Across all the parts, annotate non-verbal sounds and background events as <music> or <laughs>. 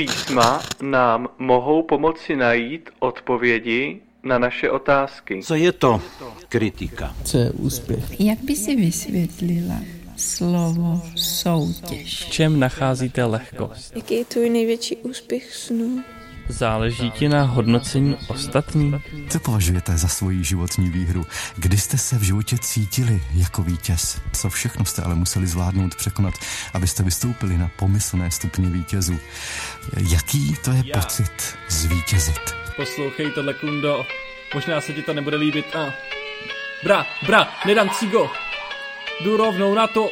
Písma nám mohou pomoci najít odpovědi na naše otázky. Co je to kritika? Co je úspěch? Jak by si vysvětlila slovo soutěž? V čem nacházíte lehkost? Jaký je tvůj největší úspěch snů? Záleží ti na hodnocení ostatní? Co považujete za svoji životní výhru? Kdy jste se v životě cítili jako vítěz? Co všechno jste ale museli zvládnout překonat, abyste vystoupili na pomyslné stupně vítězů? Jaký to je pocit zvítězit? Poslouchej tohle, Kundo. Možná se ti to nebude líbit. A. Bra, bra, nedám cigo. Jdu rovnou na to.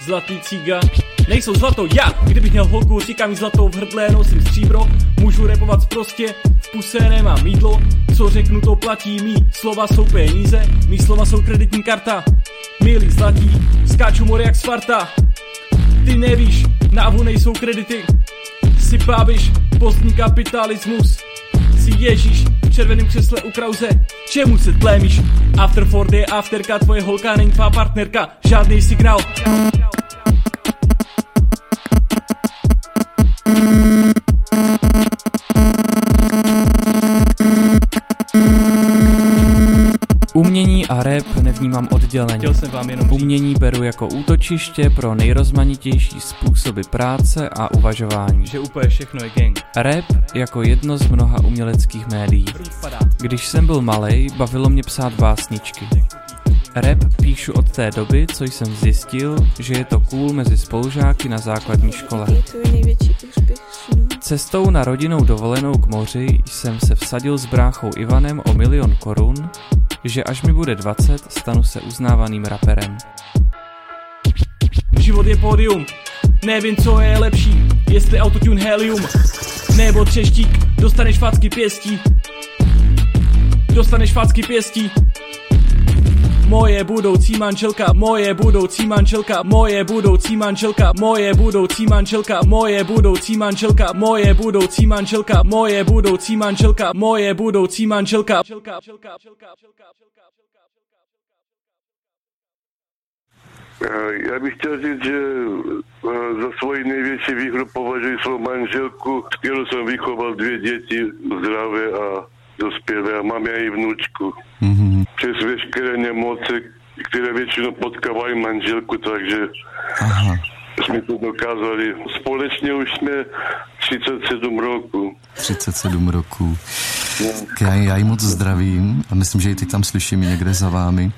Zlatý cíga. Nejsou zlato, já, kdybych měl holku, říkám jí zlatou v hrdle, nosím stříbro, můžu repovat prostě, v puse nemám mídlo, co řeknu to platí, mý slova jsou peníze, mý slova jsou kreditní karta, milí zlatí, skáču more jak Sparta, ty nevíš, na avu nejsou kredity, si pábiš, pozdní kapitalismus, si ježíš, v červeném křesle u krauze, čemu se tlémíš, after Ford je afterka, tvoje holka není tvá partnerka, žádný signál. Rap nevnímám odděleně. Chtěl jsem vám jenom Umění beru jako útočiště pro nejrozmanitější způsoby práce a uvažování. že úplně všechno je gang. Rap jako jedno z mnoha uměleckých médií. Když jsem byl malej, bavilo mě psát básničky. Rap píšu od té doby, co jsem zjistil, že je to cool mezi spolužáky na základní škole. Snů? Cestou na rodinnou dovolenou k moři jsem se vsadil s bráchou Ivanem o milion korun, že až mi bude 20, stanu se uznávaným raperem. Život je pódium, nevím co je lepší, jestli autotune helium, nebo třeštík, dostaneš facky pěstí. Dostaneš facky pěstí. Moje budoucí manželka, moje budoucí manželka, moje budoucí manželka, moje budoucí manželka, moje budoucí manželka, moje budoucí manželka, moje budoucí manželka, moje budoucí manželka. Eh, Já bych chtěl říct, že eh, za svoji největší výhru považuji svou manželku, s kterou jsem vychoval dvě děti zdravé a dospělé a mám já i vnučku. Mhm. Přes veškeré nemoci, které většinou potkávají manželku, takže Aha. jsme to dokázali. Společně už jsme 37 roku. 37 roků. Já, já ji moc zdravím a myslím, že ji teď tam slyším někde za vámi.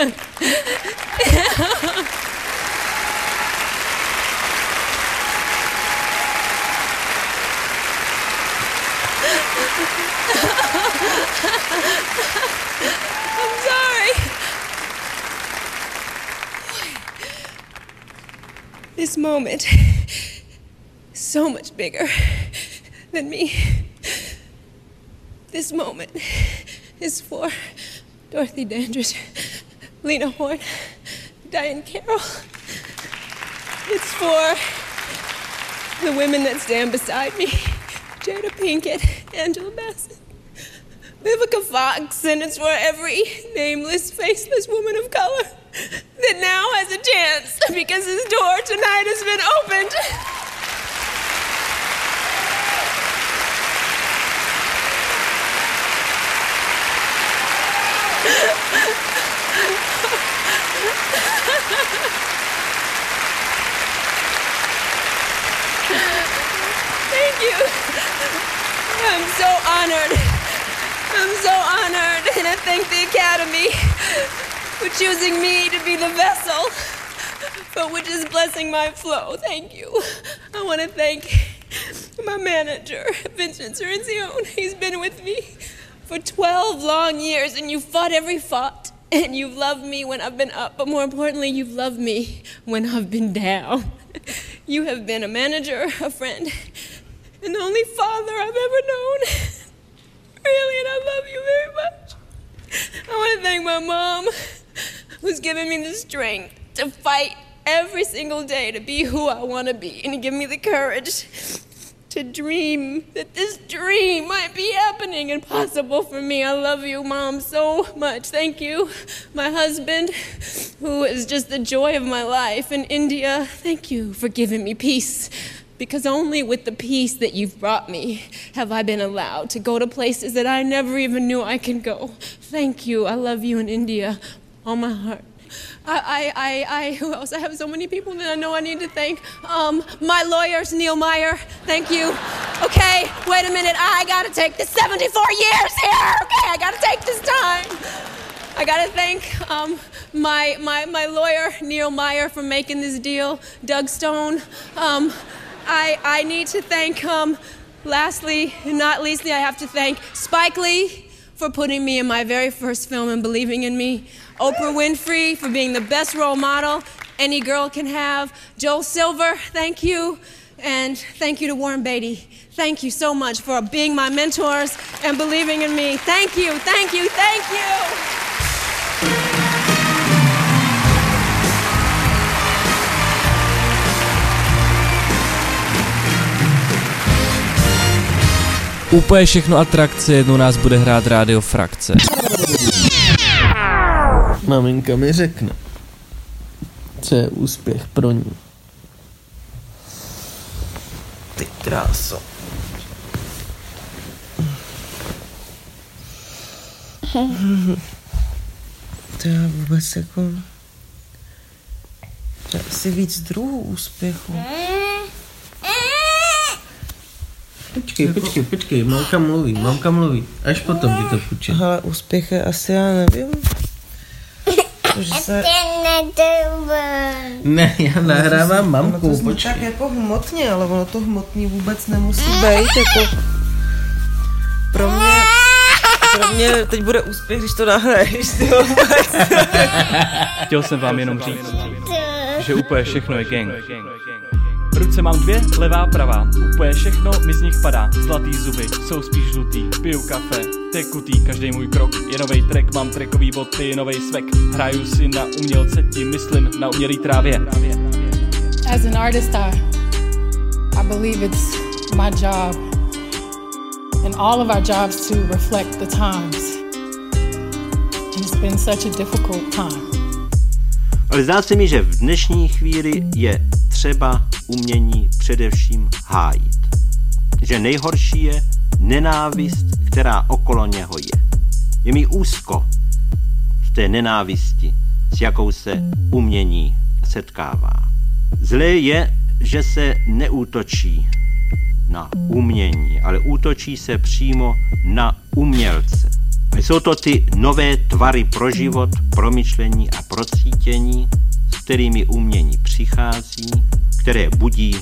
I'm <laughs> <laughs> <laughs> moment <laughs> so much bigger than me. This moment is for Dorothy Dandridge, Lena Horne, Diane Carroll. It's for the women that stand beside me Jada Pinkett, Angela Bassett, Vivica Fox, and it's for every nameless, faceless woman of color that now has a chance because his door tonight has been opened. Thank you. I'm so honored. I'm so honored, and I thank the Academy for choosing me to be the vessel for which is blessing my flow. Thank you. I want to thank my manager, Vincent Cirenzione. He's been with me for 12 long years, and you fought every fight. And you've loved me when I've been up, but more importantly, you've loved me when I've been down. You have been a manager, a friend, and the only father I've ever known. Really, and I love you very much. I want to thank my mom, who's given me the strength to fight every single day to be who I want to be and to give me the courage to dream that this dream might be happening and possible for me. I love you, Mom, so much. Thank you. My husband, who is just the joy of my life. in India, thank you for giving me peace. Because only with the peace that you've brought me have I been allowed to go to places that I never even knew I can go. Thank you. I love you in India. All my heart. I, I, I, I, <laughs> who else? I have so many people that I know I need to thank. Um, my lawyers, Neil Meyer, thank you. Okay, wait a minute. I gotta take this 74 years here. Okay, I gotta take this time. I gotta thank um, my, my, my lawyer, Neil Meyer, for making this deal. Doug Stone. Um, I, I need to thank, um, lastly, and not leastly, I have to thank Spike Lee for putting me in my very first film and believing in me. Oprah Winfrey for being the best role model any girl can have. Joel Silver, thank you. And thank you to Warren Beatty. Thank you so much for being my mentors and believing in me. Thank you, thank you, thank you. Úplně všechno atrakce, jednou nás bude hrát rádio Frakce. Maminka mi řekne, co je úspěch pro ní. Ty kráso. To já vůbec jako... To je asi víc druhů úspěchu. Počkej, počkej, počkej, mamka mluví, mamka mluví. Až potom ti to půjčím. Ale úspěch je asi, já nevím. Že se... Ne, já nahrávám mamku, to počkej. tak jako hmotně, ale ono to hmotný vůbec nemusí být, jako... Pro mě... Pro mě teď bude úspěch, když to nahraješ, ty vůbec. Chtěl jsem vám jenom říct, že úplně všechno je gang. Ruce mám dvě, levá, pravá. Úplně všechno mi z nich padá. Zlatý zuby jsou spíš žlutý. Piju kafe, tekutý, každý můj krok. Je novej track, mám trackový boty, novej svek. Hraju si na umělce, tím myslím na umělý trávě. As an artist, I, I believe it's my job and all of our jobs to reflect the times. And it's been such a difficult time. Ale zdá se mi, že v dnešní chvíli je třeba umění především hájit. Že nejhorší je nenávist, která okolo něho je. Je mi úzko z té nenávisti, s jakou se umění setkává. Zlé je, že se neútočí na umění, ale útočí se přímo na umělce. Jsou to ty nové tvary pro život, pro myšlení a pro cítění, s kterými umění přichází, které budí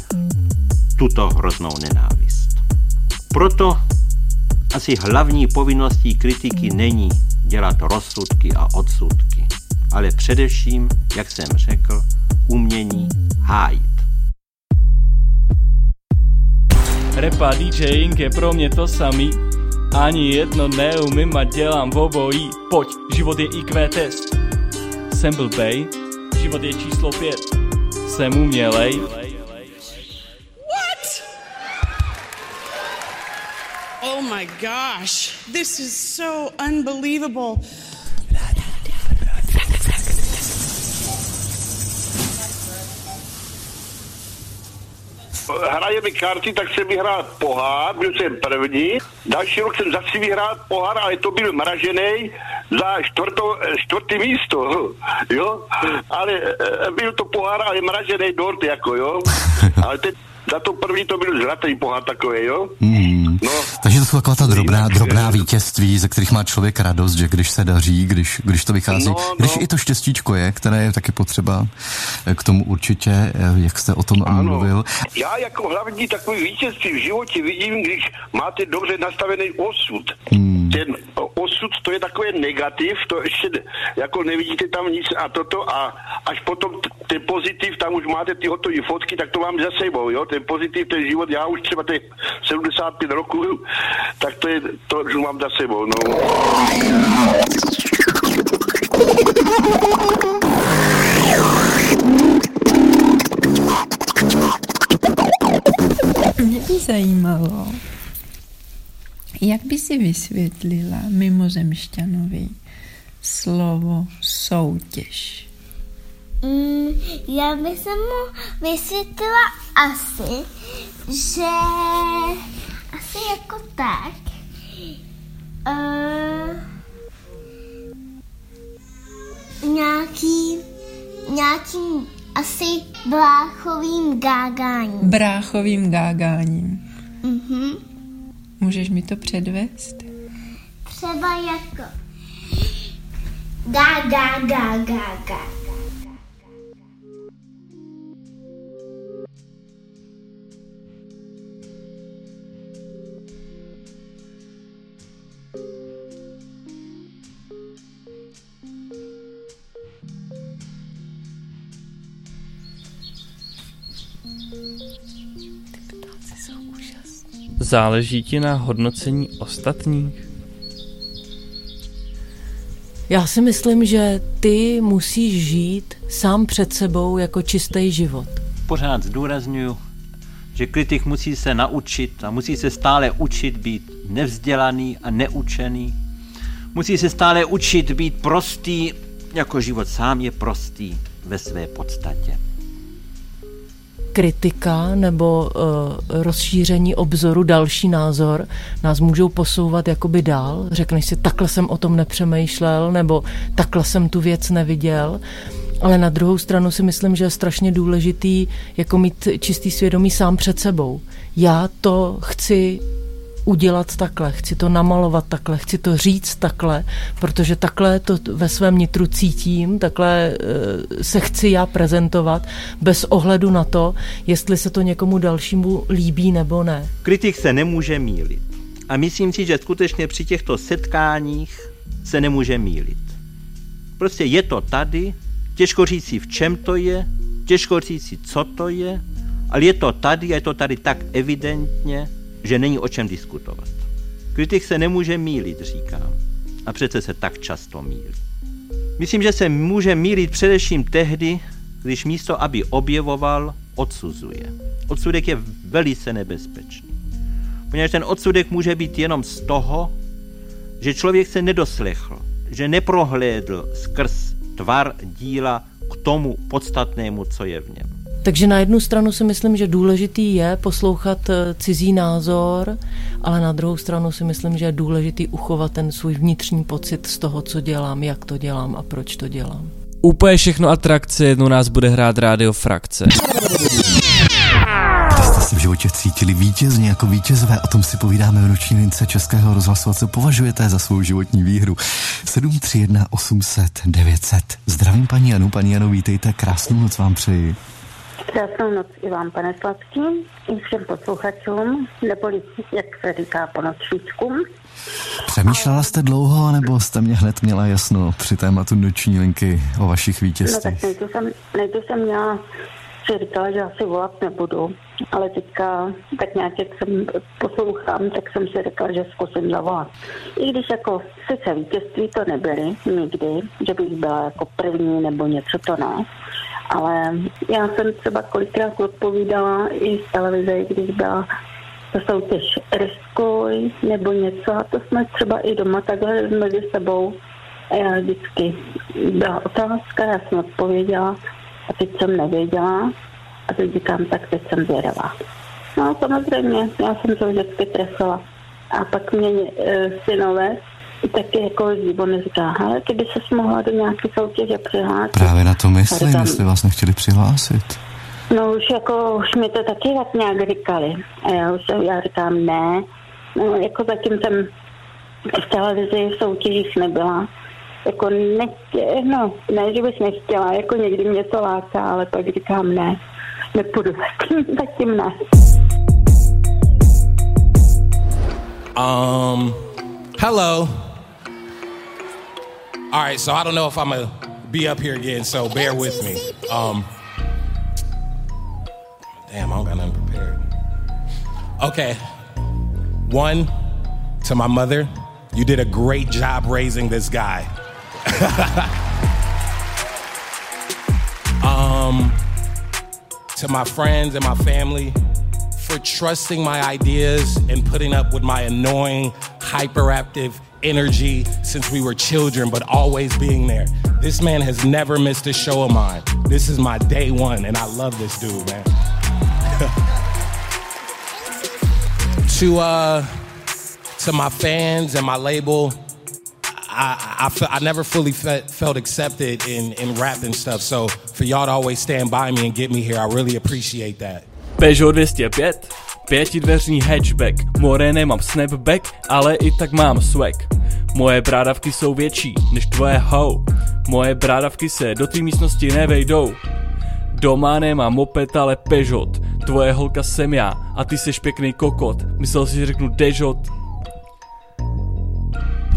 tuto hroznou nenávist. Proto asi hlavní povinností kritiky není dělat rozsudky a odsudky, ale především, jak jsem řekl, umění hájit. Repa DJing je pro mě to samý. Ani jedno neumím a dělám v obojí. Pojď, život je IQ test. Jsem blbej, život je číslo pět. Jsem umělej. What? Oh my gosh, this is so unbelievable. hraje mi karty, tak jsem vyhrál pohár, byl jsem první. Další rok jsem zase vyhrál pohár, ale to byl mražený za čtvrto, čtvrtý místo, jo. Ale eh, byl to pohár, ale mražený dort, jako, jo. <laughs> Ale teď za to první to byl zlatý pohár takový, jo. Hmm. No. Takže to jsou taková ta drobná, drobná vítězství, ze kterých má člověk radost, že když se daří, když, když to vychází, No, když no. i to štěstíčko je, které je taky potřeba eh, k tomu určitě, eh, jak jste o tom mluvil. Já jako hlavní takový vítězství v životě vidím, když máte dobře nastavený osud. Hmm. Ten osud, to je takový negativ, to ještě jako nevidíte tam nic a toto a až potom ten pozitiv, tam už máte ty hotové fotky, tak to mám za sebou, jo, ten pozitiv, ten život, já už třeba těch 75 roků, tak to je, to už mám za sebou, no. Mě by zajímalo, jak by si vysvětlila mimozemšťanovi slovo soutěž? Mm, já bych se mu vysvětlila asi, že asi jako tak. Uh, nějaký, nějakým asi bráchovým gágáním. Bráchovým gágáním. Mhm. Můžeš mi to předvést? Třeba jako gá, gá, gá, gá, gá. Záleží ti na hodnocení ostatních? Já si myslím, že ty musíš žít sám před sebou jako čistý život. Pořád zdůraznuju, že kritik musí se naučit a musí se stále učit být nevzdělaný a neučený. Musí se stále učit být prostý, jako život sám je prostý ve své podstatě kritika nebo uh, rozšíření obzoru, další názor nás můžou posouvat jakoby dál. Řekneš si, takhle jsem o tom nepřemýšlel, nebo takhle jsem tu věc neviděl. Ale na druhou stranu si myslím, že je strašně důležitý jako mít čistý svědomí sám před sebou. Já to chci udělat takhle, chci to namalovat takhle, chci to říct takhle, protože takhle to ve svém nitru cítím, takhle eh, se chci já prezentovat bez ohledu na to, jestli se to někomu dalšímu líbí nebo ne. Kritik se nemůže mílit. A myslím si, že skutečně při těchto setkáních se nemůže mílit. Prostě je to tady, těžko říct si, v čem to je, těžko říct si, co to je, ale je to tady a je to tady tak evidentně, že není o čem diskutovat. Kritik se nemůže mílit, říkám. A přece se tak často mílí. Myslím, že se může mílit především tehdy, když místo, aby objevoval, odsuzuje. Odsudek je velice nebezpečný. Poněvadž ten odsudek může být jenom z toho, že člověk se nedoslechl, že neprohlédl skrz tvar díla k tomu podstatnému, co je v něm. Takže na jednu stranu si myslím, že důležitý je poslouchat eh, cizí názor, ale na druhou stranu si myslím, že je důležitý uchovat ten svůj vnitřní pocit z toho, co dělám, jak to dělám a proč to dělám. Úplně všechno atrakce, jednou nás bude hrát rádio Frakce. Jste se v životě cítili vítězně jako vítězové, o tom si povídáme v noční lince Českého rozhlasu a co považujete za svou životní výhru. 731 800 900. Zdravím paní Janu, paní Janu, vítejte, krásnou noc vám přeji. Krásnou noc i vám, pane Sladký, i všem posluchačům, nebo jak se říká po nocíčkům. Přemýšlela jste dlouho, nebo jste mě hned měla jasno při tématu noční linky o vašich vítězstvích? No tak nejdu jsem, jsem měla, si říkala, že asi volat nebudu, ale teďka tak nějak, jak jsem poslouchám, tak jsem si řekla, že zkusím zavolat. I když jako sice vítězství to nebyly nikdy, že bych byla jako první nebo něco to ne, ale já jsem třeba kolikrát odpovídala i z televize, když byla to soutěž Riskuj nebo něco a to jsme třeba i doma takhle mezi sebou a já vždycky byla otázka, já jsem odpověděla a teď jsem nevěděla a teď říkám, tak teď jsem zvědavá. No samozřejmě, já jsem to vždycky trefila. A pak mě e, synové taky jako on říká, hele, ty by se mohla do nějaké soutěže přihlásit. Právě na to myslím, tam... jestli vás nechtěli přihlásit. No už jako, už mi to taky tak nějak říkali. A já už já říkám ne. No jako zatím jsem v televizi v soutěžích nebyla. Jako nechtě, no, ne, že bych nechtěla, jako někdy mě to láká, ale pak říkám ne, nepůjdu zatím, <laughs> zatím ne. Um, hello. All right, so I don't know if I'm gonna be up here again, so bear with me. Um, damn, I don't got nothing prepared. Okay, one to my mother, you did a great job raising this guy. <laughs> um, to my friends and my family, for trusting my ideas and putting up with my annoying, hyperactive energy since we were children, but always being there. This man has never missed a show of mine. This is my day one, and I love this dude, man. <laughs> to uh, to my fans and my label, I, I, I never fully fe- felt accepted in, in rap and stuff. So for y'all to always stand by me and get me here, I really appreciate that. Peugeot 205, pětidveřní hatchback, more nemám snapback, ale i tak mám swag. Moje brádavky jsou větší než tvoje ho. Moje brádavky se do té místnosti nevejdou. Doma nemám moped, ale Peugeot. Tvoje holka jsem já a ty seš pěkný kokot. Myslel si, že řeknu Dežot.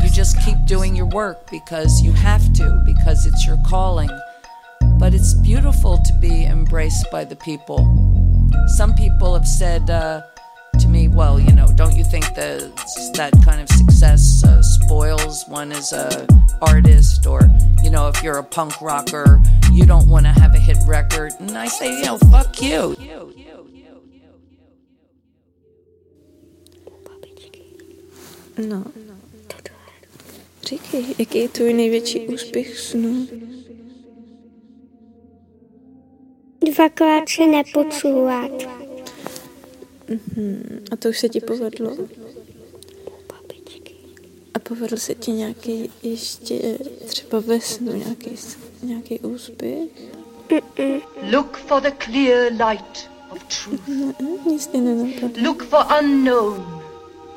You just keep doing your work because you have to, because it's your calling. But it's beautiful to be embraced by the people. Some people have said uh, to me, well, you know, don't you think that that kind of success uh, spoils one as a artist? Or, you know, if you're a punk rocker, you don't want to have a hit record. And I say, you know, fuck you. No. Říkej, jaký je tvůj největší úspěch snu? Dvakrát se nepočúvat. Mhm. A to už se ti povedlo? A povedl se ti nějaký ještě třeba ve snu nějaký, nějaký úspěch? Look for the clear light of truth. Tě nenapadlo. Look for unknown,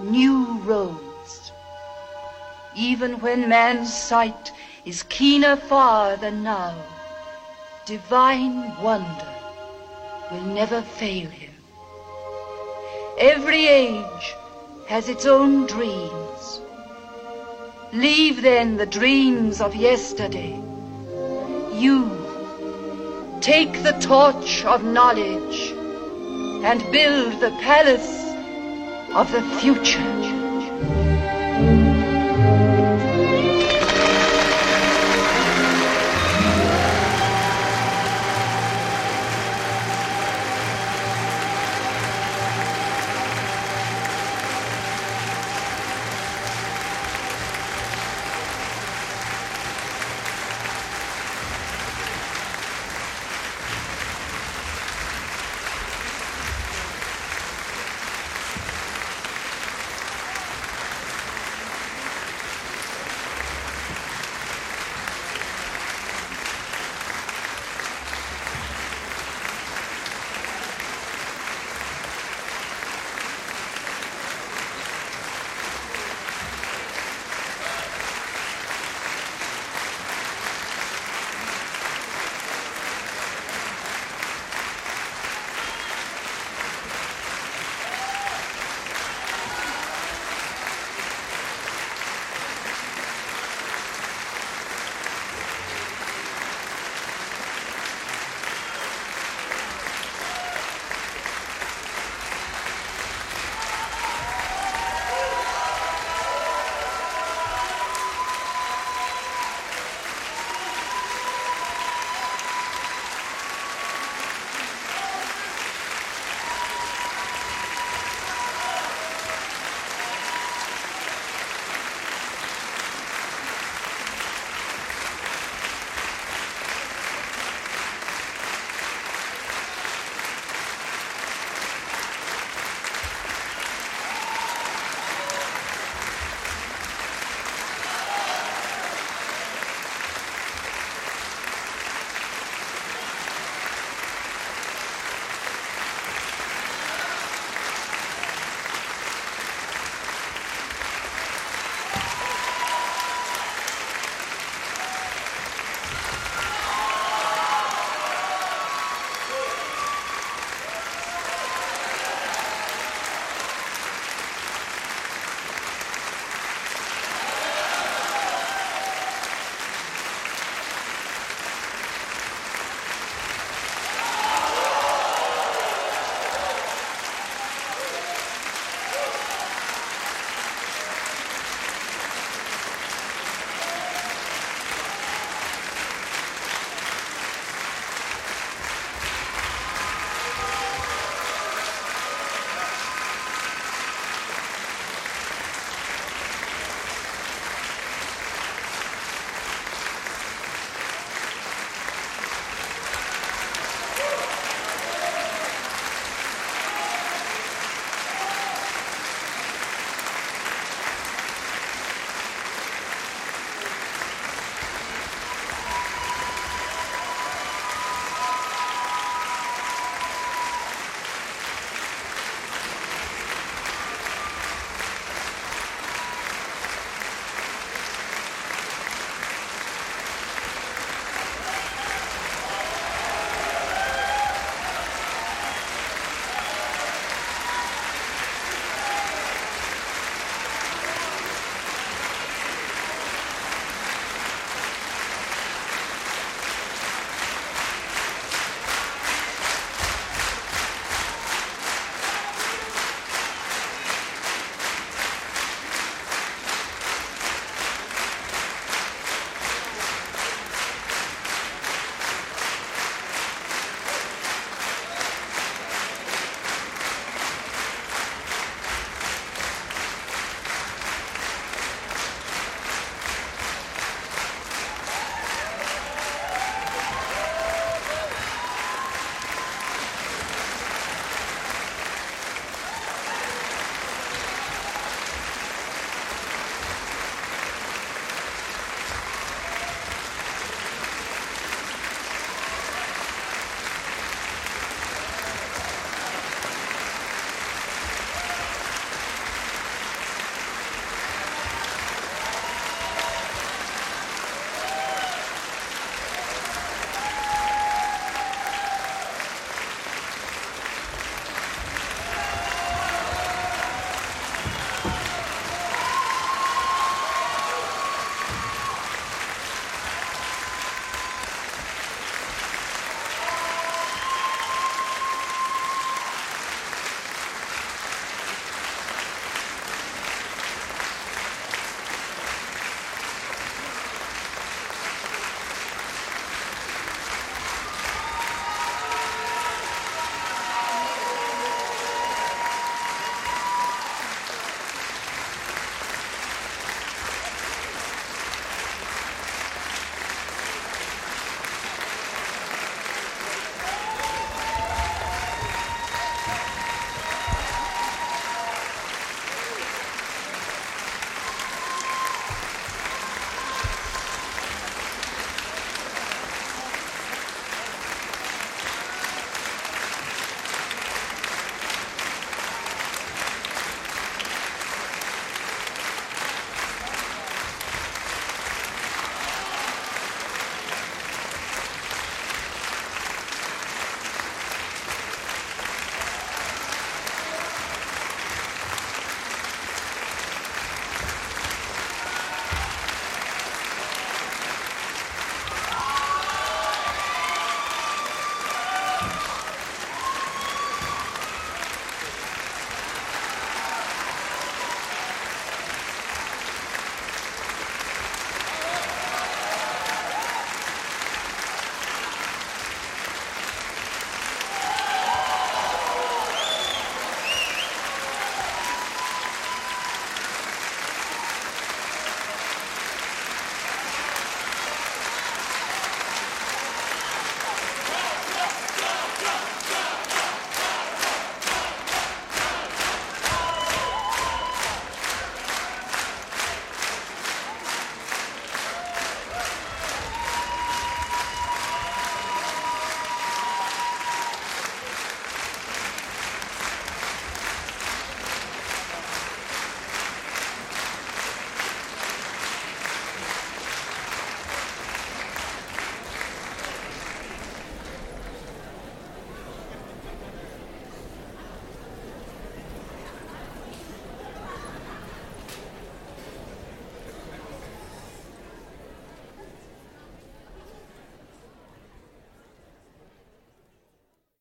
new roads. Even when man's sight is keener far than now, divine wonder will never fail him. Every age has its own dreams. Leave then the dreams of yesterday. You take the torch of knowledge and build the palace of the future.